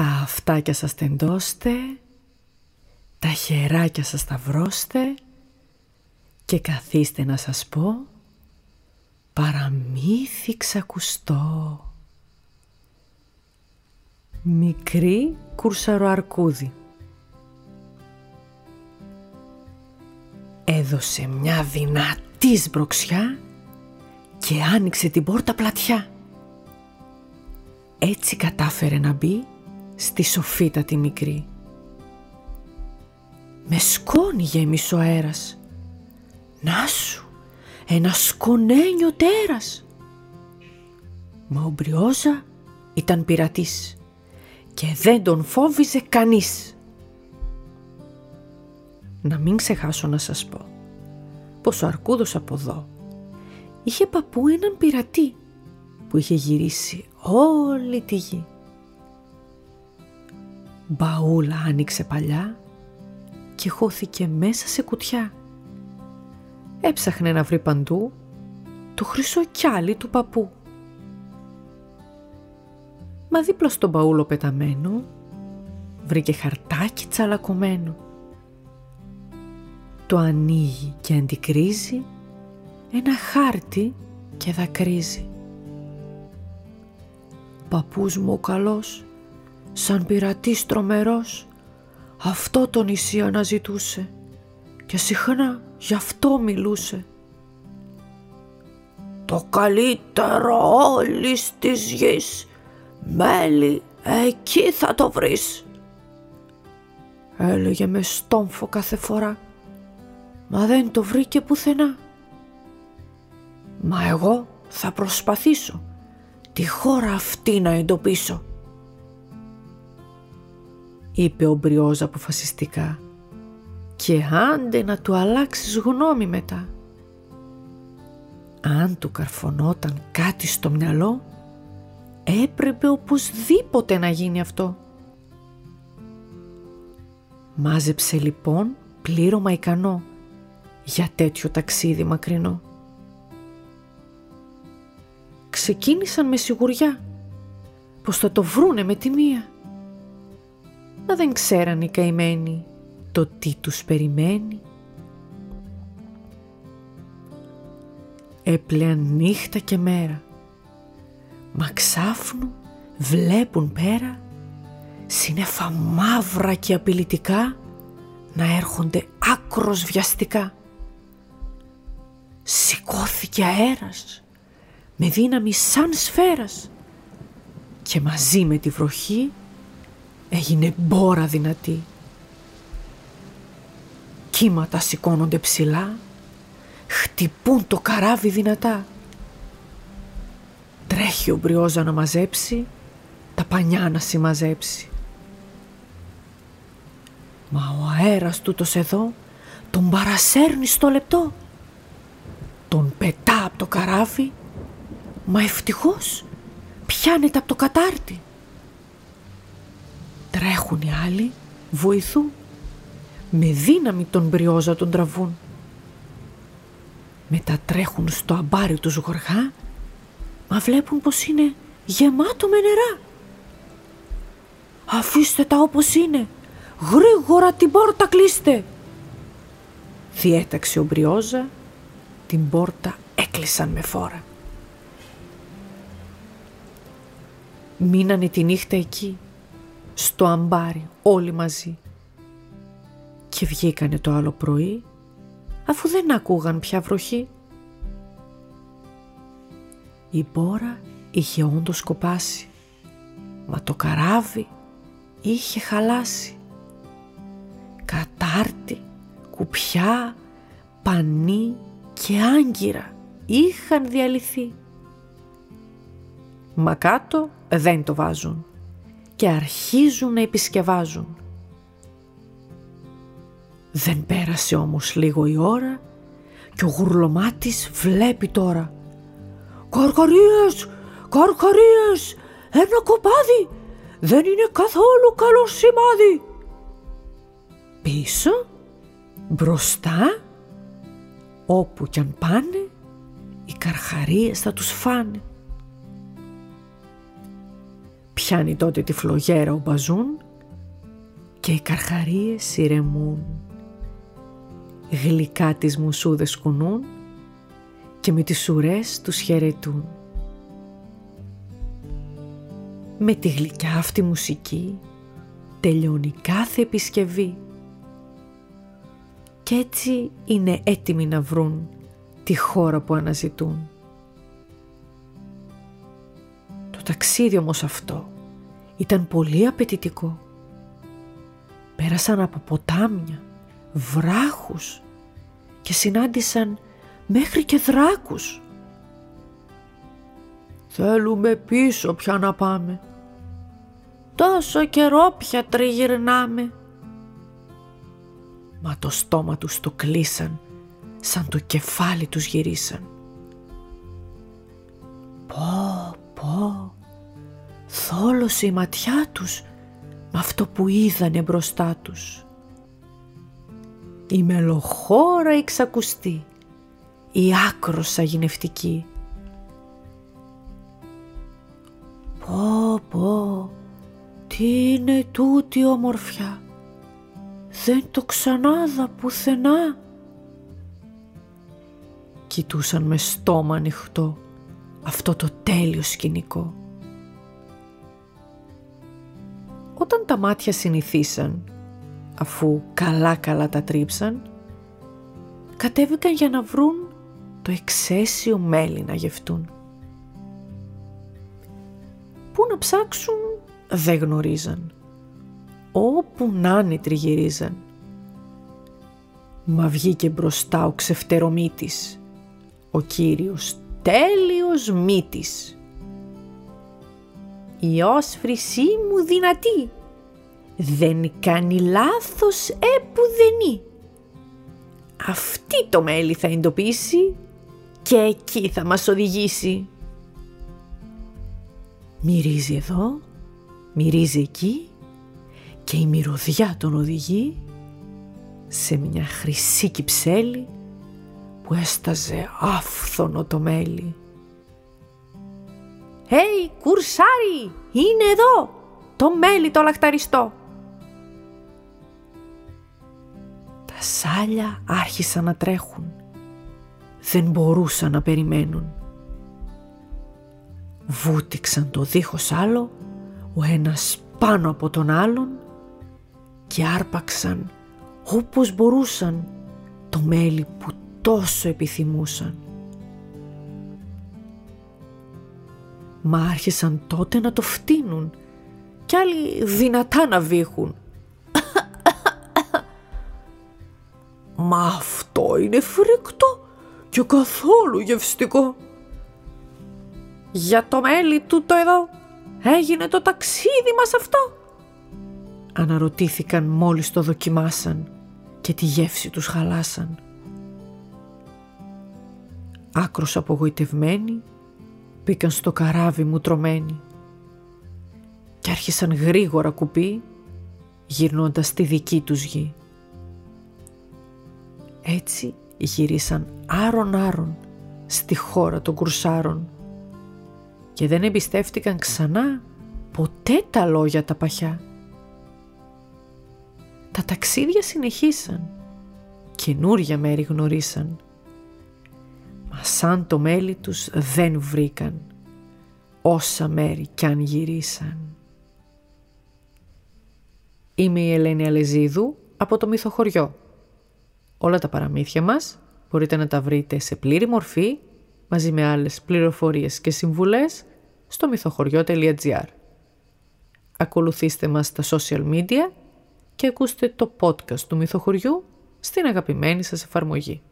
Τα αυτάκια σας τεντώστε, τα χεράκια σας σταυρώστε και καθίστε να σας πω παραμύθι ξακουστό. Μικρή κουρσαροαρκούδη Έδωσε μια δυνατή σμπροξιά και άνοιξε την πόρτα πλατιά. Έτσι κατάφερε να μπει στη σοφίτα τη μικρή. Με σκόνη γέμισε ο αέρας. Να σου, ένα σκονένιο τέρας. Μα ο Μπριόζα ήταν πειρατής και δεν τον φόβιζε κανείς. Να μην ξεχάσω να σας πω πως ο Αρκούδος από εδώ είχε παππού έναν πειρατή που είχε γυρίσει όλη τη γη. Μπαούλα άνοιξε παλιά και χώθηκε μέσα σε κουτιά. Έψαχνε να βρει παντού το χρυσό κιάλι του παππού. Μα δίπλα στον μπαούλο πεταμένο βρήκε χαρτάκι τσαλακωμένο. Το ανοίγει και αντικρίζει ένα χάρτη και δακρύζει. Παππούς μου ο καλός, σαν πειρατής τρομερός, αυτό το νησί αναζητούσε και συχνά γι' αυτό μιλούσε. Το καλύτερο όλης της γης, μέλη, εκεί θα το βρεις. Έλεγε με στόμφο κάθε φορά, μα δεν το βρήκε πουθενά. Μα εγώ θα προσπαθήσω τη χώρα αυτή να εντοπίσω είπε ο Μπριός αποφασιστικά και άντε να του αλλάξεις γνώμη μετά. Αν του καρφωνόταν κάτι στο μυαλό, έπρεπε οπωσδήποτε να γίνει αυτό. Μάζεψε λοιπόν πλήρωμα ικανό για τέτοιο ταξίδι μακρινό. Ξεκίνησαν με σιγουριά πως θα το βρούνε με τη μία μα δεν ξέραν οι καημένοι το τι τους περιμένει. Έπλεαν νύχτα και μέρα, μα ξάφνου βλέπουν πέρα σύννεφα μαύρα και απειλητικά να έρχονται άκρος βιαστικά. Σηκώθηκε αέρας με δύναμη σαν σφαίρας και μαζί με τη βροχή έγινε μπόρα δυνατή. Κύματα σηκώνονται ψηλά, χτυπούν το καράβι δυνατά. Τρέχει ο μπριόζα να μαζέψει, τα πανιά να συμμαζέψει. Μα ο αέρας τούτος εδώ τον παρασέρνει στο λεπτό. Τον πετά από το καράβι, μα ευτυχώς πιάνεται από το κατάρτι. Τρέχουν οι άλλοι, βοηθούν. Με δύναμη τον μπριόζα τον τραβούν. Μετά τρέχουν στο αμπάρι τους γοργά, μα βλέπουν πως είναι γεμάτο με νερά. Αφήστε τα όπως είναι, γρήγορα την πόρτα κλείστε. Διέταξε ο μπριόζα, την πόρτα έκλεισαν με φόρα. Μείνανε τη νύχτα εκεί στο αμπάρι όλοι μαζί. Και βγήκανε το άλλο πρωί αφού δεν ακούγαν πια βροχή. Η μπόρα είχε όντως σκοπάσει, μα το καράβι είχε χαλάσει. Κατάρτι, κουπιά, πανί και άγκυρα είχαν διαλυθεί. Μα κάτω δεν το βάζουν και αρχίζουν να επισκευάζουν. Δεν πέρασε όμως λίγο η ώρα και ο γουρλωμάτης βλέπει τώρα. «Καρκαρίες! Καρκαρίες! Ένα κοπάδι! Δεν είναι καθόλου καλό σημάδι!» Πίσω, μπροστά, όπου κι αν πάνε, οι καρχαρίες θα τους φάνε. Πιάνει τότε τη φλογέρα ο μπαζούν και οι καρχαρίες ηρεμούν. Γλυκά τις μουσούδες κουνούν και με τις ουρές τους χαιρετούν. Με τη γλυκιά αυτή μουσική τελειώνει κάθε επισκευή και έτσι είναι έτοιμοι να βρουν τη χώρα που αναζητούν. Το ταξίδι όμως αυτό ήταν πολύ απαιτητικό. Πέρασαν από ποτάμια, βράχους και συνάντησαν μέχρι και δράκους. Θέλουμε πίσω πια να πάμε. Τόσο καιρό πια τριγυρνάμε. Μα το στόμα τους το κλείσαν σαν το κεφάλι τους γυρίσαν. Θόλωσε η ματιά τους με αυτό που είδανε μπροστά τους. Η μελοχώρα εξακουστή, η άκρος αγινευτική. Πω πω, τι είναι τούτη ομορφιά, δεν το ξανάδα πουθενά. Κοιτούσαν με στόμα ανοιχτό αυτό το τέλειο σκηνικό. Όταν τα μάτια συνηθίσαν, αφού καλά-καλά τα τρίψαν, κατέβηκαν για να βρουν το εξαίσιο μέλι να γευτούν. Πού να ψάξουν δεν γνωρίζαν. Όπου να είναι τριγυρίζαν. Μα βγήκε μπροστά ο ξεφτερομήτης, ο κύριος τέλειος μύτης. Η όσφρησή μου δυνατή, δεν κάνει λάθος επουδενή. Αυτή το μέλι θα εντοπίσει και εκεί θα μας οδηγήσει. Μυρίζει εδώ, μυρίζει εκεί και η μυρωδιά τον οδηγεί σε μια χρυσή κυψέλη που έσταζε άφθονο το μέλι. «헤ι, κουρσάρι, είναι εδώ, το μέλι το λαχταριστό!» Σάλια άρχισαν να τρέχουν. Δεν μπορούσαν να περιμένουν. Βούτυξαν το δίχως άλλο, ο ένας πάνω από τον άλλον και άρπαξαν όπως μπορούσαν το μέλι που τόσο επιθυμούσαν. Μα άρχισαν τότε να το φτύνουν κι άλλοι δυνατά να βήχουν. Μα αυτό είναι φρικτό και καθόλου γευστικό. Για το μέλι τούτο εδώ έγινε το ταξίδι μας αυτό. Αναρωτήθηκαν μόλις το δοκιμάσαν και τη γεύση τους χαλάσαν άκρος απογοητευμένοι, μπήκαν στο καράβι μου τρομένοι και άρχισαν γρήγορα κουπί γυρνώντας στη δική τους γη. Έτσι γυρίσαν άρον-άρον στη χώρα των κουρσάρων και δεν εμπιστεύτηκαν ξανά ποτέ τα λόγια τα παχιά. Τα ταξίδια συνεχίσαν, καινούρια μέρη γνωρίσαν Μα σαν το μέλι τους δεν βρήκαν, όσα μέρη κι αν γυρίσαν. Είμαι η Ελένη Αλεζίδου από το Μυθοχωριό. Όλα τα παραμύθια μας μπορείτε να τα βρείτε σε πλήρη μορφή μαζί με άλλες πληροφορίες και συμβουλές στο μυθοχωριό.gr. Ακολουθήστε μας στα social media και ακούστε το podcast του Μυθοχωριού στην αγαπημένη σας εφαρμογή.